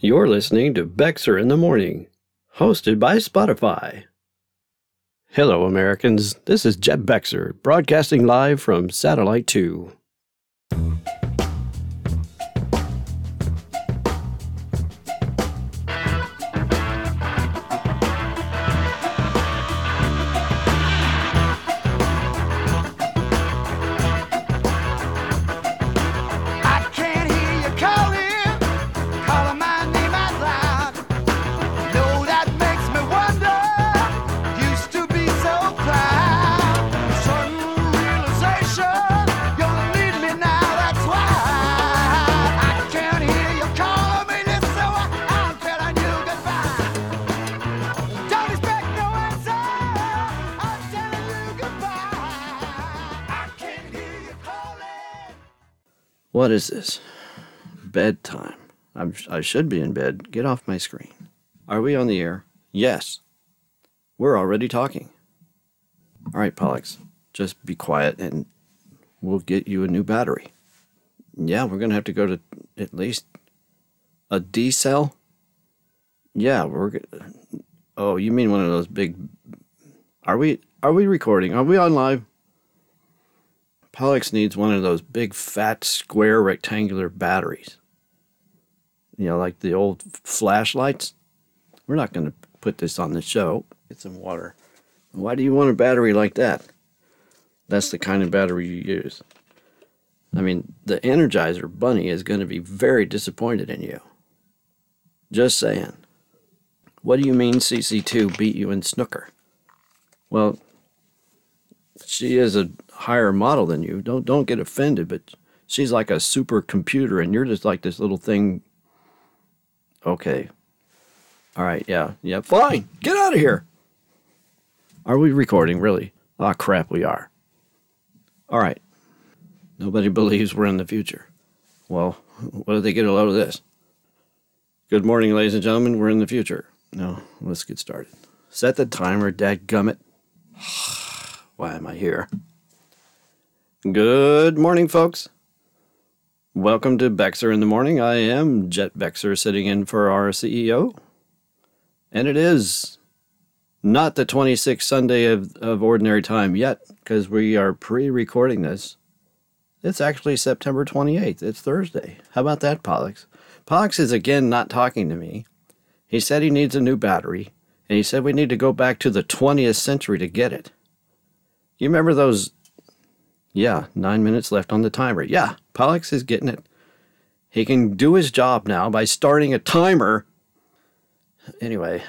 You're listening to Bexer in the Morning, hosted by Spotify. Hello, Americans. This is Jeb Bexer, broadcasting live from Satellite 2. What is this? Bedtime. I'm, I should be in bed. Get off my screen. Are we on the air? Yes. We're already talking. All right, Pollux, just be quiet and we'll get you a new battery. Yeah, we're going to have to go to at least a D cell. Yeah, we're. Oh, you mean one of those big. Are we? Are we recording? Are we on live? Pollux needs one of those big, fat, square, rectangular batteries. You know, like the old flashlights. We're not going to put this on the show. Get some water. Why do you want a battery like that? That's the kind of battery you use. I mean, the Energizer Bunny is going to be very disappointed in you. Just saying. What do you mean CC2 beat you in snooker? Well, she is a higher model than you. Don't don't get offended, but she's like a supercomputer, and you're just like this little thing. Okay. All right. Yeah. Yeah. Fine. Get out of here. Are we recording? Really? Ah, crap. We are. All right. Nobody believes we're in the future. Well, what do they get a load of this? Good morning, ladies and gentlemen. We're in the future. No, let's get started. Set the timer, dadgummit. Why am I here? Good morning, folks. Welcome to Bexer in the Morning. I am Jeb Bexer sitting in for our CEO. And it is not the 26th Sunday of, of Ordinary Time yet, because we are pre recording this. It's actually September 28th. It's Thursday. How about that, Pollux? Pollux is again not talking to me. He said he needs a new battery, and he said we need to go back to the 20th century to get it. You remember those? Yeah, nine minutes left on the timer. Yeah, Pollux is getting it. He can do his job now by starting a timer. Anyway,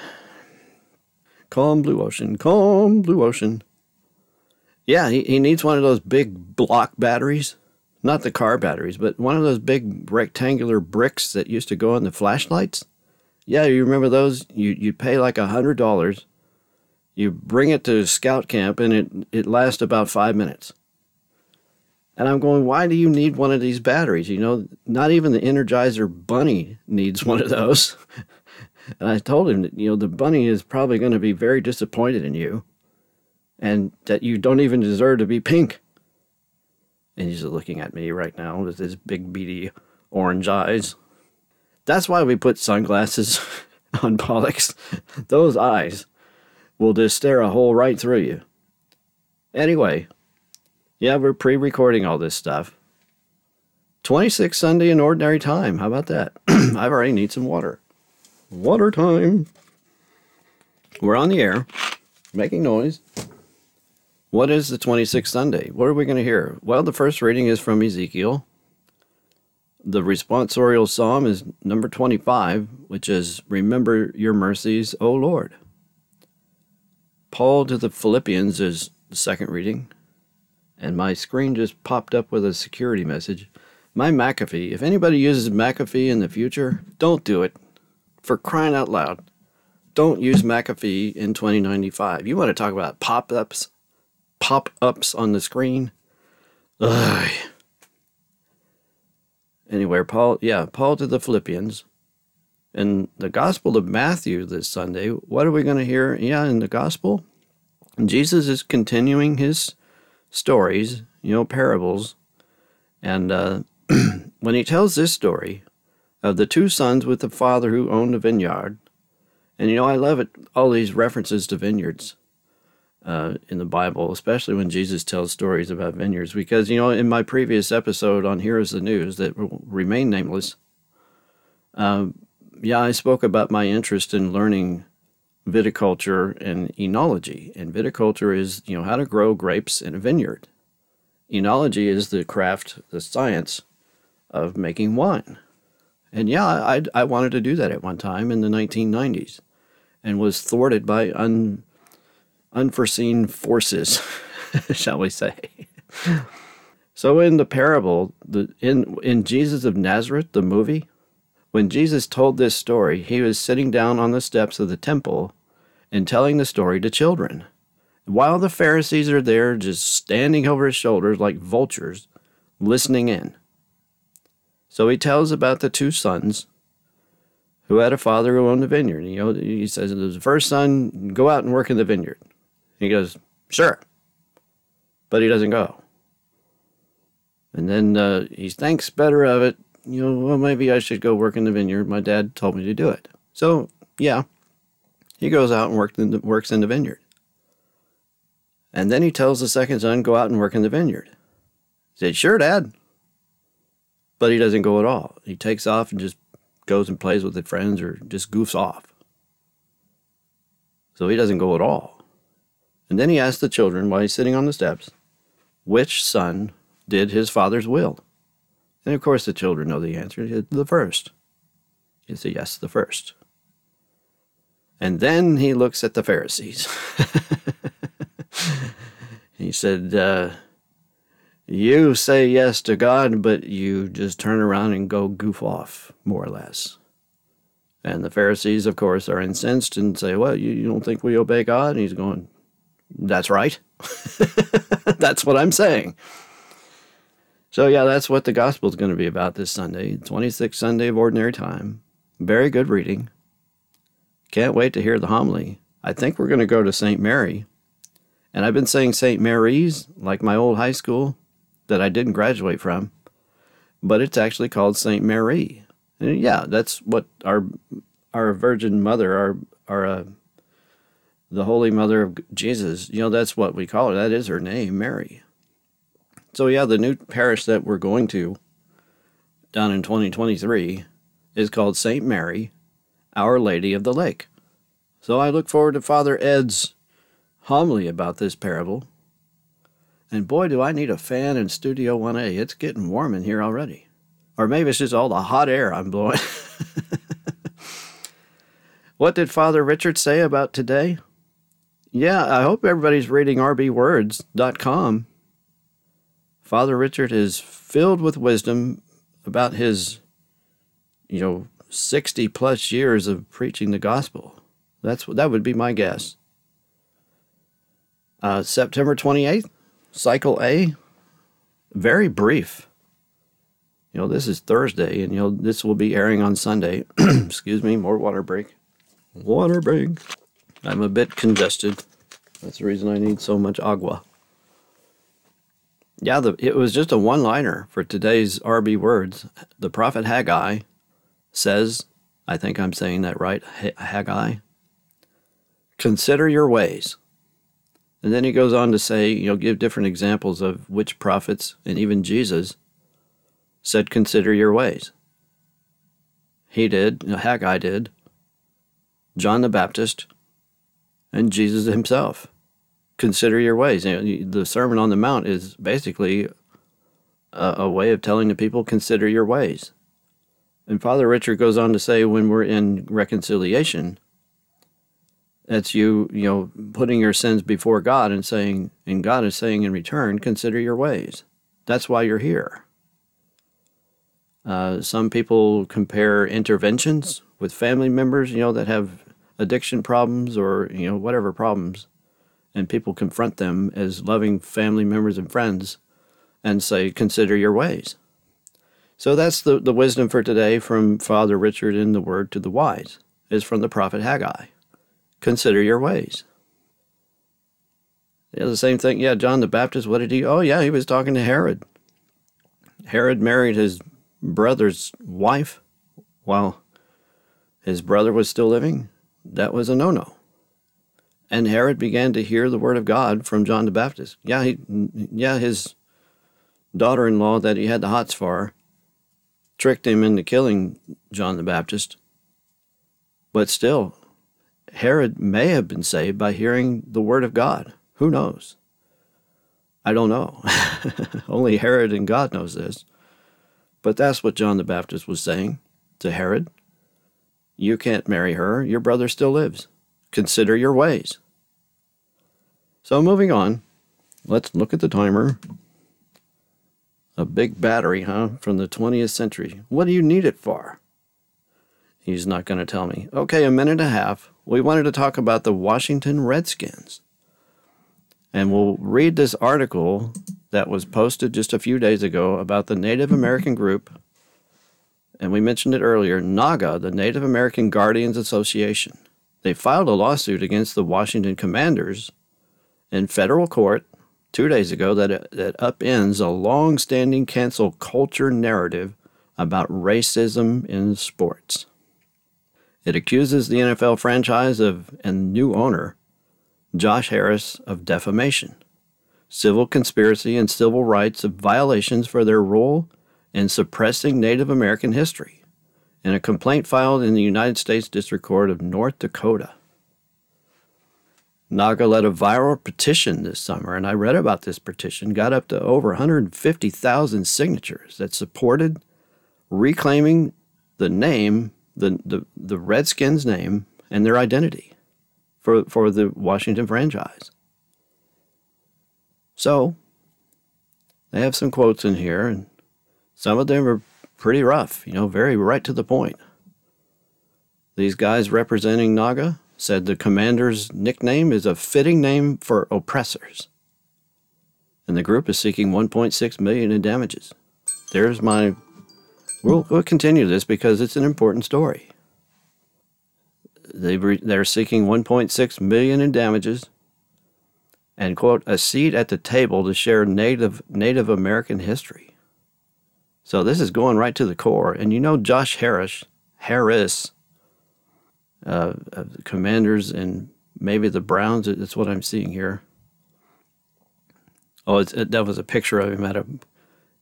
calm blue ocean, calm blue ocean. Yeah, he, he needs one of those big block batteries. Not the car batteries, but one of those big rectangular bricks that used to go in the flashlights. Yeah, you remember those? You you pay like a hundred dollars you bring it to scout camp and it, it lasts about five minutes. And I'm going, why do you need one of these batteries? You know, not even the Energizer Bunny needs one of those. and I told him that, you know, the bunny is probably going to be very disappointed in you and that you don't even deserve to be pink. And he's looking at me right now with his big, beady orange eyes. That's why we put sunglasses on Pollux. Those eyes will just stare a hole right through you. Anyway, yeah, we're pre recording all this stuff. 26 Sunday in ordinary time. How about that? I've already need some water. Water time. We're on the air, making noise. What is the 26th Sunday? What are we going to hear? Well, the first reading is from Ezekiel. The responsorial psalm is number 25, which is Remember your mercies, O Lord. Paul to the Philippians is the second reading. And my screen just popped up with a security message. My McAfee, if anybody uses McAfee in the future, don't do it. For crying out loud, don't use McAfee in 2095. You want to talk about pop ups? Pop ups on the screen? Ugh. Anyway, Paul, yeah, Paul to the Philippians. In the Gospel of Matthew this Sunday, what are we going to hear? Yeah, in the Gospel, Jesus is continuing his stories, you know, parables. And uh, when he tells this story of the two sons with the father who owned a vineyard. And you know, I love it, all these references to vineyards uh, in the Bible, especially when Jesus tells stories about vineyards. Because, you know, in my previous episode on Here is the News that will remain nameless, um, yeah, I spoke about my interest in learning viticulture and enology. And viticulture is, you know, how to grow grapes in a vineyard. Enology is the craft, the science of making wine. And yeah, I, I wanted to do that at one time in the 1990s and was thwarted by un, unforeseen forces, shall we say. so in the parable, the, in, in Jesus of Nazareth, the movie, when Jesus told this story, he was sitting down on the steps of the temple and telling the story to children. While the Pharisees are there just standing over his shoulders like vultures, listening in. So he tells about the two sons who had a father who owned a vineyard. He says, the first son, go out and work in the vineyard. He goes, sure. But he doesn't go. And then uh, he thinks better of it. You know, well, maybe I should go work in the vineyard. My dad told me to do it. So, yeah, he goes out and works in the, works in the vineyard. And then he tells the second son, go out and work in the vineyard. He said, sure, dad. But he doesn't go at all. He takes off and just goes and plays with his friends or just goofs off. So he doesn't go at all. And then he asks the children while he's sitting on the steps, which son did his father's will? And of course, the children know the answer the first. He said, yes, the first. And then he looks at the Pharisees. he said, uh, You say yes to God, but you just turn around and go goof off, more or less. And the Pharisees, of course, are incensed and say, Well, you, you don't think we obey God? And he's going, That's right. that's what I'm saying. So, yeah, that's what the gospel is going to be about this Sunday, 26th Sunday of Ordinary Time. Very good reading. Can't wait to hear the homily. I think we're going to go to St. Mary. And I've been saying St. Mary's, like my old high school that I didn't graduate from, but it's actually called St. Mary. And yeah, that's what our our Virgin Mother, our our uh, the Holy Mother of Jesus, you know, that's what we call her. That is her name, Mary. So yeah, the new parish that we're going to down in 2023 is called St. Mary, Our Lady of the Lake. So I look forward to Father Ed's homily about this parable. And boy, do I need a fan in Studio 1A. It's getting warm in here already. Or maybe it's just all the hot air I'm blowing. what did Father Richard say about today? Yeah, I hope everybody's reading rbwords.com. Father Richard is filled with wisdom about his, you know, 60 plus years of preaching the gospel. That's that would be my guess. Uh, September 28th, Cycle A, very brief. You know, this is Thursday, and you know, this will be airing on Sunday. Excuse me, more water break. Water break. I'm a bit congested. That's the reason I need so much agua. Yeah, the, it was just a one liner for today's RB words. The prophet Haggai says, I think I'm saying that right, Haggai, consider your ways. And then he goes on to say, you know, give different examples of which prophets and even Jesus said, consider your ways. He did, you know, Haggai did, John the Baptist, and Jesus himself. Consider your ways. You know, the Sermon on the Mount is basically a, a way of telling the people, consider your ways. And Father Richard goes on to say, when we're in reconciliation, that's you, you know, putting your sins before God and saying, and God is saying in return, consider your ways. That's why you're here. Uh, some people compare interventions with family members, you know, that have addiction problems or, you know, whatever problems. And people confront them as loving family members and friends and say, consider your ways. So that's the, the wisdom for today from Father Richard in the Word to the Wise, is from the prophet Haggai. Consider your ways. Yeah, the same thing. Yeah, John the Baptist, what did he? Oh, yeah, he was talking to Herod. Herod married his brother's wife, while his brother was still living, that was a no no. And Herod began to hear the word of God from John the Baptist. Yeah, he, yeah, his daughter in law that he had the hots for tricked him into killing John the Baptist. But still, Herod may have been saved by hearing the word of God. Who knows? I don't know. Only Herod and God knows this. But that's what John the Baptist was saying to Herod. You can't marry her. Your brother still lives. Consider your ways. So, moving on, let's look at the timer. A big battery, huh? From the 20th century. What do you need it for? He's not going to tell me. Okay, a minute and a half. We wanted to talk about the Washington Redskins. And we'll read this article that was posted just a few days ago about the Native American group. And we mentioned it earlier NAGA, the Native American Guardians Association. They filed a lawsuit against the Washington Commanders in federal court two days ago that, that upends a long standing cancel culture narrative about racism in sports. It accuses the NFL franchise of and new owner, Josh Harris, of defamation, civil conspiracy, and civil rights of violations for their role in suppressing Native American history in a complaint filed in the United States District Court of North Dakota. Naga led a viral petition this summer, and I read about this petition, got up to over 150,000 signatures that supported reclaiming the name, the, the, the Redskins name, and their identity for, for the Washington franchise. So, they have some quotes in here, and some of them are pretty rough, you know, very right to the point. These guys representing Naga said the commander's nickname is a fitting name for oppressors. And the group is seeking 1.6 million in damages. There's my we'll, we'll continue this because it's an important story. They they're seeking 1.6 million in damages and quote a seat at the table to share native Native American history. So this is going right to the core and you know Josh Harris Harris uh, of the Commanders and maybe the Browns. That's what I'm seeing here. Oh, it, that was a picture of him at a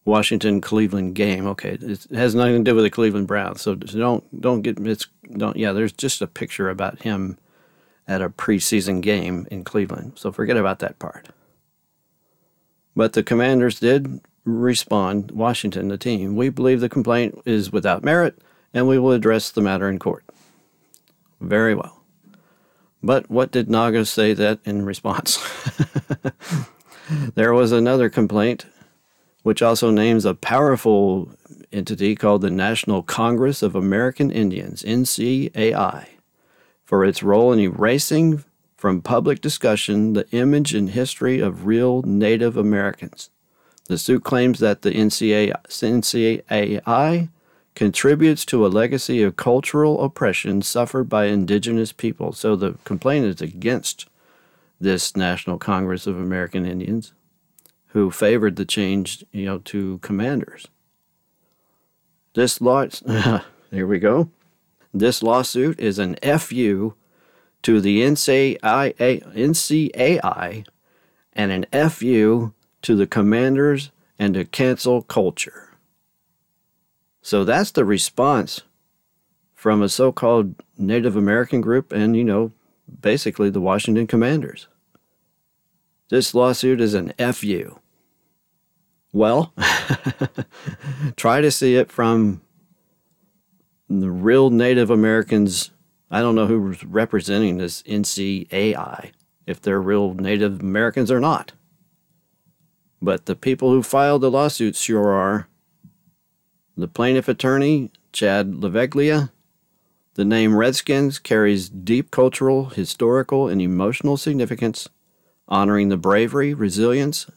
Washington Cleveland game. Okay, it has nothing to do with the Cleveland Browns. So don't don't get it's don't yeah. There's just a picture about him at a preseason game in Cleveland. So forget about that part. But the Commanders did respond. Washington, the team, we believe the complaint is without merit, and we will address the matter in court. Very well. But what did Naga say that in response? there was another complaint, which also names a powerful entity called the National Congress of American Indians, NCAI, for its role in erasing from public discussion the image and history of real Native Americans. The suit claims that the NCAI contributes to a legacy of cultural oppression suffered by indigenous people. So the complaint is against this National Congress of American Indians, who favored the change, you know, to commanders. This law, here we go. This lawsuit is an FU to the NCAI, NCAI and an FU to the commanders and to cancel culture. So that's the response from a so called Native American group and, you know, basically the Washington Commanders. This lawsuit is an FU. Well, try to see it from the real Native Americans. I don't know who's representing this NCAI, if they're real Native Americans or not. But the people who filed the lawsuits sure are. The plaintiff attorney, Chad Laveglia, the name Redskins carries deep cultural, historical, and emotional significance, honoring the bravery, resilience,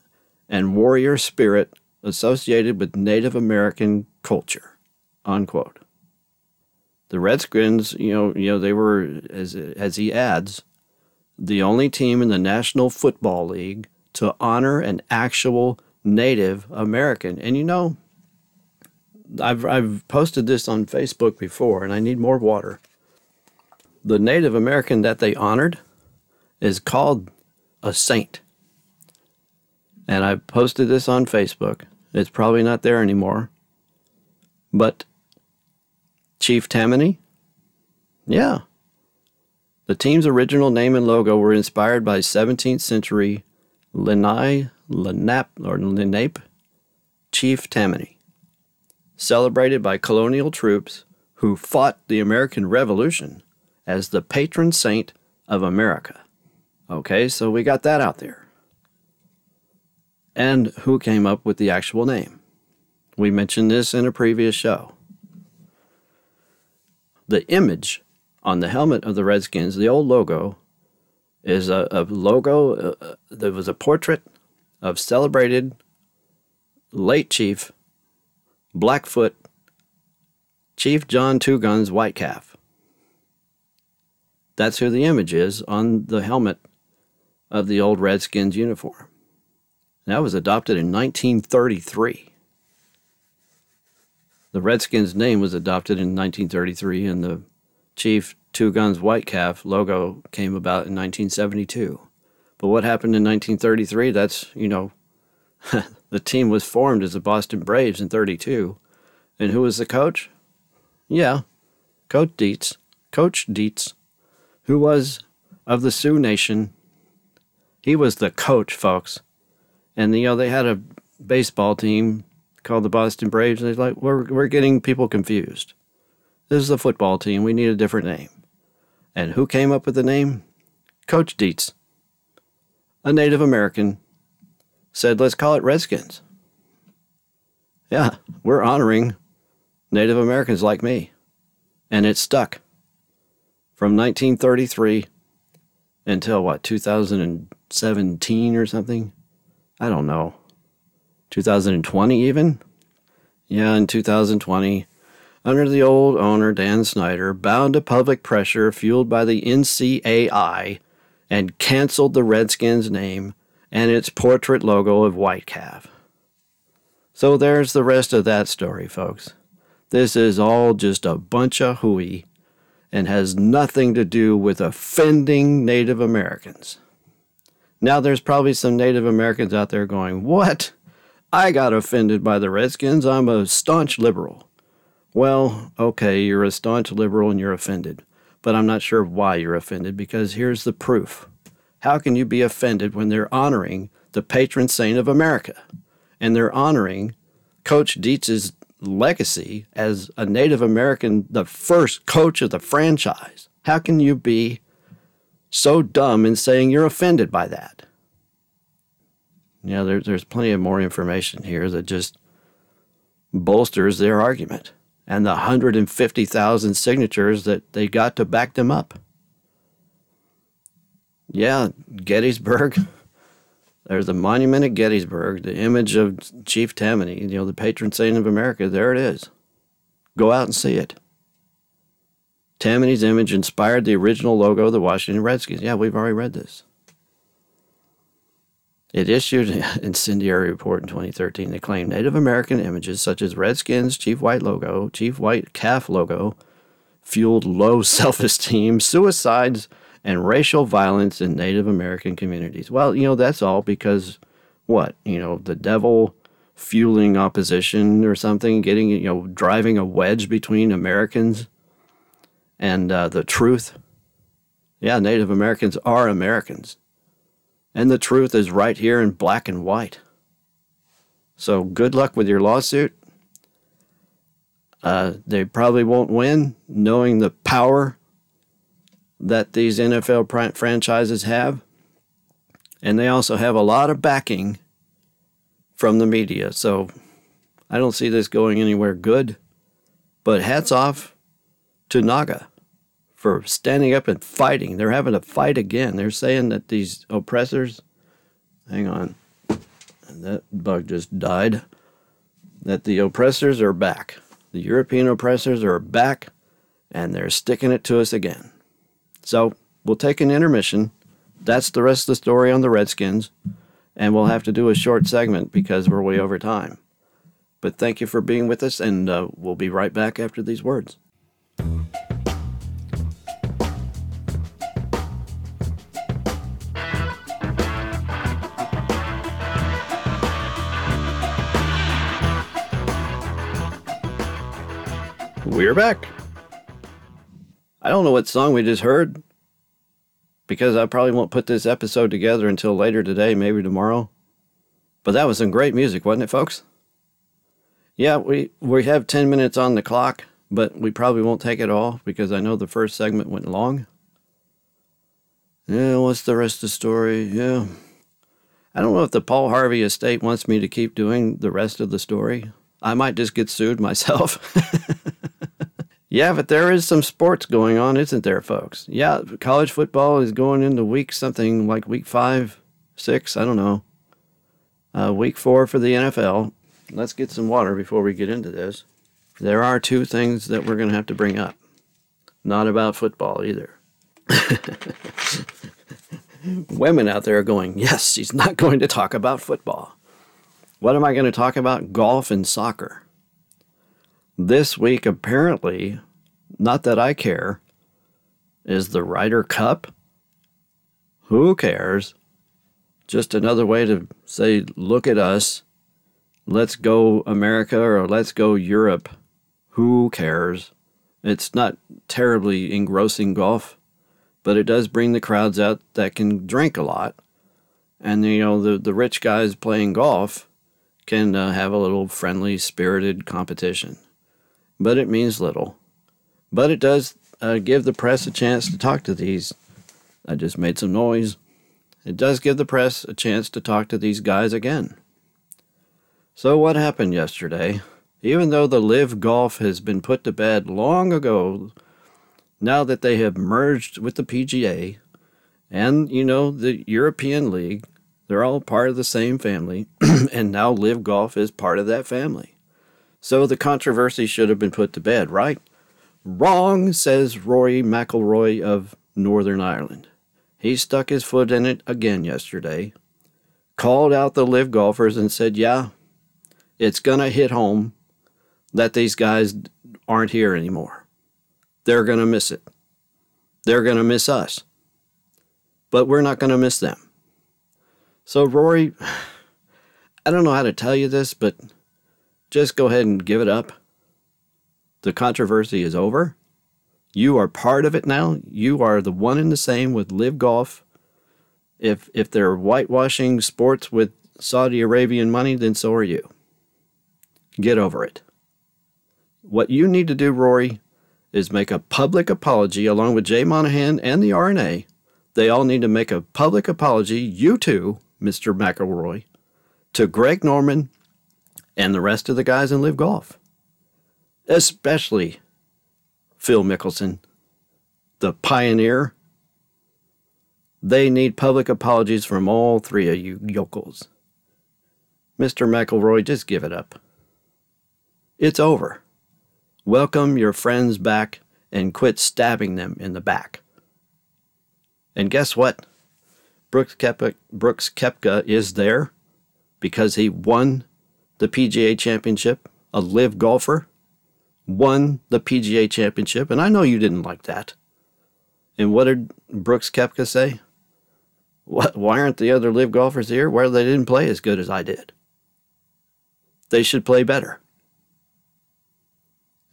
and warrior spirit associated with Native American culture. Unquote. The Redskins, you know, you know, they were, as, as he adds, the only team in the National Football League to honor an actual Native American. And you know, I've I've posted this on Facebook before, and I need more water. The Native American that they honored is called a saint, and I posted this on Facebook. It's probably not there anymore, but Chief Tammany, yeah. The team's original name and logo were inspired by 17th century Lenai Lenape or Lenape Chief Tammany, celebrated by colonial troops who fought the American Revolution as the patron saint of America. Okay, so we got that out there. And who came up with the actual name? We mentioned this in a previous show. The image on the helmet of the Redskins, the old logo, is a, a logo. Uh, uh, there was a portrait of celebrated late Chief Blackfoot Chief John Two Guns Whitecalf. That's who the image is on the helmet of the old Redskins uniform. That was adopted in 1933. The Redskins name was adopted in 1933, and the Chief Two Guns White Calf logo came about in 1972. But what happened in 1933? That's, you know, the team was formed as the Boston Braves in 32. And who was the coach? Yeah, Coach Dietz. Coach Dietz, who was of the Sioux Nation. He was the coach, folks. And, you know, they had a baseball team called the Boston Braves. And they're like, we're, we're getting people confused. This is a football team. We need a different name. And who came up with the name? Coach Dietz, a Native American, said, let's call it Redskins. Yeah, we're honoring Native Americans like me. And it stuck from 1933 until what, 2017 or something? I don't know. 2020 even? Yeah, in 2020, under the old owner Dan Snyder, bowed to public pressure fueled by the NCAI and canceled the Redskins name and its portrait logo of Whitecalf. So there's the rest of that story, folks. This is all just a bunch of hooey and has nothing to do with offending Native Americans. Now, there's probably some Native Americans out there going, What? I got offended by the Redskins. I'm a staunch liberal. Well, okay, you're a staunch liberal and you're offended, but I'm not sure why you're offended because here's the proof. How can you be offended when they're honoring the patron saint of America and they're honoring Coach Dietz's legacy as a Native American, the first coach of the franchise? How can you be so dumb in saying you're offended by that? Yeah, there, there's plenty of more information here that just bolsters their argument and the 150,000 signatures that they got to back them up. Yeah, Gettysburg. There's a monument at Gettysburg, the image of Chief Tammany, you know, the patron saint of America. There it is. Go out and see it. Tammany's image inspired the original logo of the Washington Redskins. Yeah, we've already read this. It issued an incendiary report in 2013 that claimed Native American images such as Redskins Chief White logo, Chief White calf logo, fueled low self esteem, suicides, and racial violence in Native American communities. Well, you know, that's all because what? You know, the devil fueling opposition or something, getting, you know, driving a wedge between Americans and uh, the truth. Yeah, Native Americans are Americans. And the truth is right here in black and white. So good luck with your lawsuit. Uh, they probably won't win, knowing the power that these NFL pr- franchises have. And they also have a lot of backing from the media. So I don't see this going anywhere good. But hats off to NAGA for standing up and fighting. They're having to fight again. They're saying that these oppressors, hang on, that bug just died, that the oppressors are back. The European oppressors are back and they're sticking it to us again. So we'll take an intermission. That's the rest of the story on the Redskins. And we'll have to do a short segment because we're way over time. But thank you for being with us, and uh, we'll be right back after these words. We're back. I don't know what song we just heard because I probably won't put this episode together until later today, maybe tomorrow. But that was some great music, wasn't it, folks? Yeah, we, we have 10 minutes on the clock, but we probably won't take it all because I know the first segment went long. Yeah, what's the rest of the story? Yeah. I don't know if the Paul Harvey estate wants me to keep doing the rest of the story. I might just get sued myself. yeah, but there is some sports going on, isn't there, folks? Yeah, college football is going into week something like week five, six, I don't know. Uh, week four for the NFL. Let's get some water before we get into this. There are two things that we're going to have to bring up. Not about football either. Women out there are going, yes, she's not going to talk about football. What am I going to talk about? Golf and soccer. This week, apparently, not that I care, is the Ryder Cup. Who cares? Just another way to say, look at us. Let's go America or let's go Europe. Who cares? It's not terribly engrossing golf, but it does bring the crowds out that can drink a lot. And, you know, the, the rich guys playing golf can uh, have a little friendly, spirited competition. But it means little. But it does uh, give the press a chance to talk to these. I just made some noise. It does give the press a chance to talk to these guys again. So, what happened yesterday? Even though the Live Golf has been put to bed long ago, now that they have merged with the PGA and, you know, the European League, they're all part of the same family, and now Live Golf is part of that family. So the controversy should have been put to bed, right? Wrong, says Rory McIlroy of Northern Ireland. He stuck his foot in it again yesterday, called out the Live golfers, and said, Yeah, it's going to hit home that these guys aren't here anymore. They're going to miss it. They're going to miss us. But we're not going to miss them. So, Rory, I don't know how to tell you this, but just go ahead and give it up. The controversy is over. You are part of it now. You are the one and the same with Live Golf. If if they're whitewashing sports with Saudi Arabian money, then so are you. Get over it. What you need to do, Rory, is make a public apology along with Jay Monahan and the RNA. They all need to make a public apology, you too, Mr. McIlroy, to Greg Norman and the rest of the guys in Live Golf. Especially Phil Mickelson, the pioneer. They need public apologies from all three of you yokels. Mr. McIlroy, just give it up. It's over. Welcome your friends back and quit stabbing them in the back. And guess what? Brooks Koepka, Brooks Koepka is there because he won the PGA Championship, a live golfer, won the PGA Championship, and I know you didn't like that. And what did Brooks Koepka say? What, why aren't the other live golfers here? Well, they didn't play as good as I did. They should play better.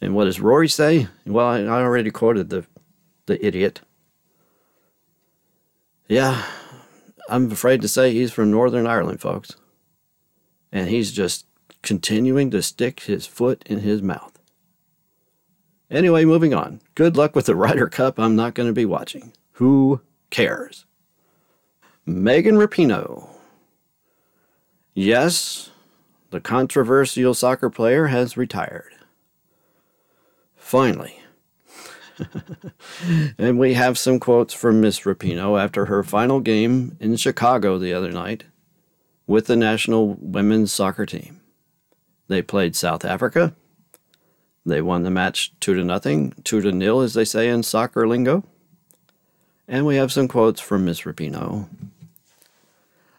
And what does Rory say? Well, I already quoted the, the idiot. Yeah, I'm afraid to say he's from Northern Ireland, folks. And he's just continuing to stick his foot in his mouth. Anyway, moving on. Good luck with the Ryder Cup. I'm not going to be watching. Who cares? Megan Rapinoe. Yes, the controversial soccer player has retired. Finally. and we have some quotes from Miss Rapinoe after her final game in Chicago the other night with the national women's soccer team. They played South Africa. They won the match two to nothing, two to nil, as they say in soccer lingo. And we have some quotes from Miss Rapinoe.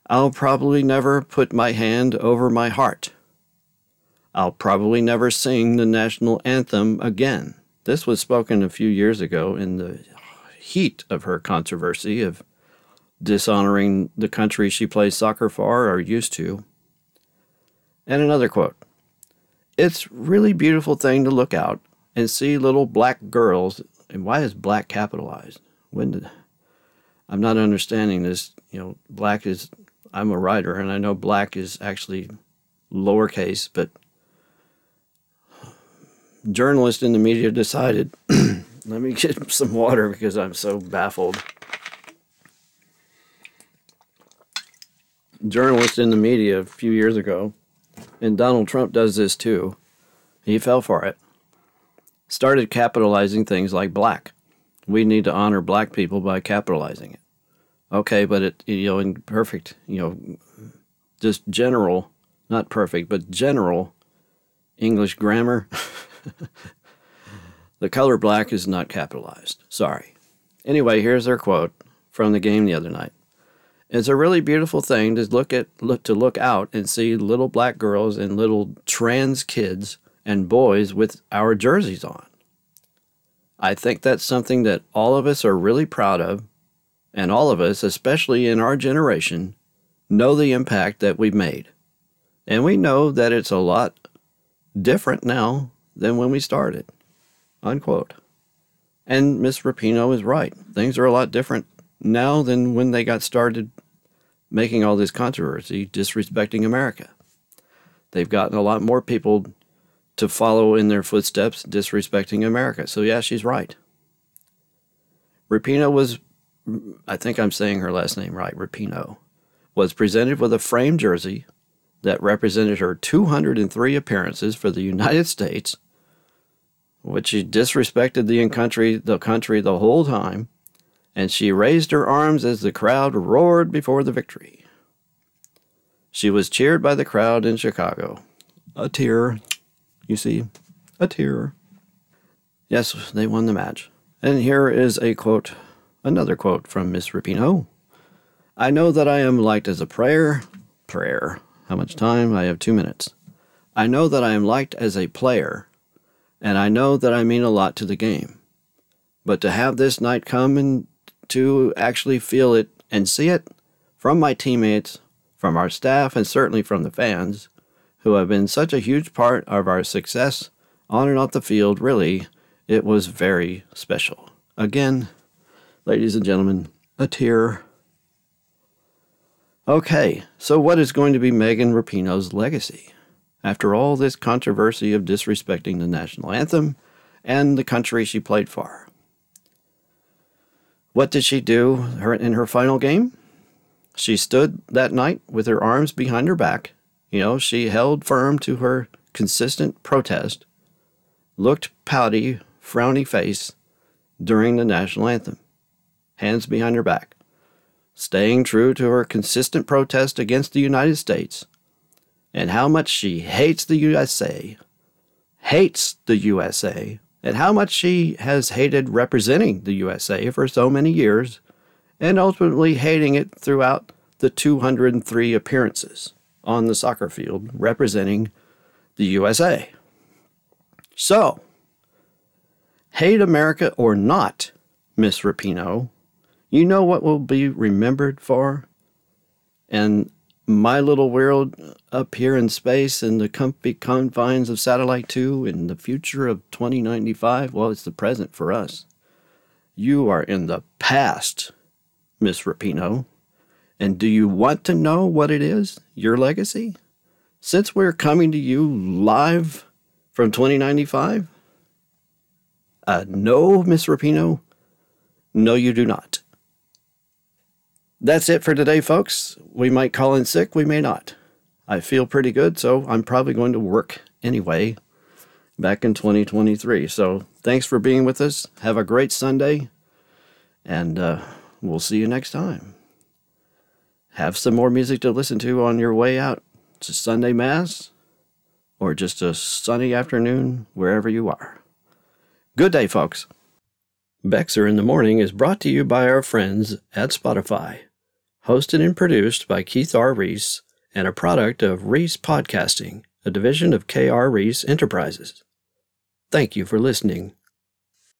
I'll probably never put my hand over my heart. I'll probably never sing the national anthem again. This was spoken a few years ago in the heat of her controversy of dishonoring the country she plays soccer for or used to. And another quote It's really beautiful thing to look out and see little black girls. And why is black capitalized? When did I'm not understanding this. You know, black is I'm a writer and I know black is actually lowercase, but journalists in the media decided let me get some water because I'm so baffled. Journalists in the media a few years ago, and Donald Trump does this too. He fell for it. Started capitalizing things like black. We need to honor black people by capitalizing it. Okay, but it you know in perfect you know just general, not perfect, but general English grammar. the color black is not capitalized. Sorry. Anyway, here's their quote from the game the other night. It's a really beautiful thing to look at look to look out and see little black girls and little trans kids and boys with our jerseys on. I think that's something that all of us are really proud of, and all of us, especially in our generation, know the impact that we've made. And we know that it's a lot different now than when we started. Unquote. And Miss Rapinoe is right. Things are a lot different now than when they got started making all this controversy, disrespecting America. They've gotten a lot more people to follow in their footsteps, disrespecting America. So, yeah, she's right. Rapinoe was, I think I'm saying her last name right, Rapinoe, was presented with a framed jersey that represented her 203 appearances for the United States, which she disrespected the country, the country the whole time, and she raised her arms as the crowd roared before the victory. She was cheered by the crowd in Chicago. A tear, you see, a tear. Yes, they won the match. And here is a quote, another quote from Miss Rapinoe. I know that I am liked as a prayer, prayer, how much time? I have two minutes. I know that I am liked as a player, and I know that I mean a lot to the game. But to have this night come and to actually feel it and see it from my teammates, from our staff, and certainly from the fans, who have been such a huge part of our success on and off the field, really, it was very special. Again, ladies and gentlemen, a tear Okay, so what is going to be Megan Rapinoe's legacy? After all this controversy of disrespecting the national anthem and the country she played for. What did she do her, in her final game? She stood that night with her arms behind her back. You know, she held firm to her consistent protest, looked pouty, frowny face during the national anthem, hands behind her back staying true to her consistent protest against the United States and how much she hates the USA, hates the USA, and how much she has hated representing the USA for so many years, and ultimately hating it throughout the 203 appearances on the soccer field representing the USA. So, hate America or not, Miss Rapinoe, you know what will be remembered for? And my little world up here in space in the comfy confines of Satellite 2 in the future of 2095? Well, it's the present for us. You are in the past, Miss Rapinoe. And do you want to know what it is, your legacy? Since we're coming to you live from 2095? Uh, no, Miss Rapinoe. No, you do not. That's it for today, folks. We might call in sick, we may not. I feel pretty good, so I'm probably going to work anyway back in 2023. So thanks for being with us. Have a great Sunday, and uh, we'll see you next time. Have some more music to listen to on your way out to Sunday Mass or just a sunny afternoon wherever you are. Good day, folks. Bexer in the Morning is brought to you by our friends at Spotify hosted and produced by Keith R. Reese, and a product of Reese Podcasting. a division of K.R. Reese Enterprises. Thank you for listening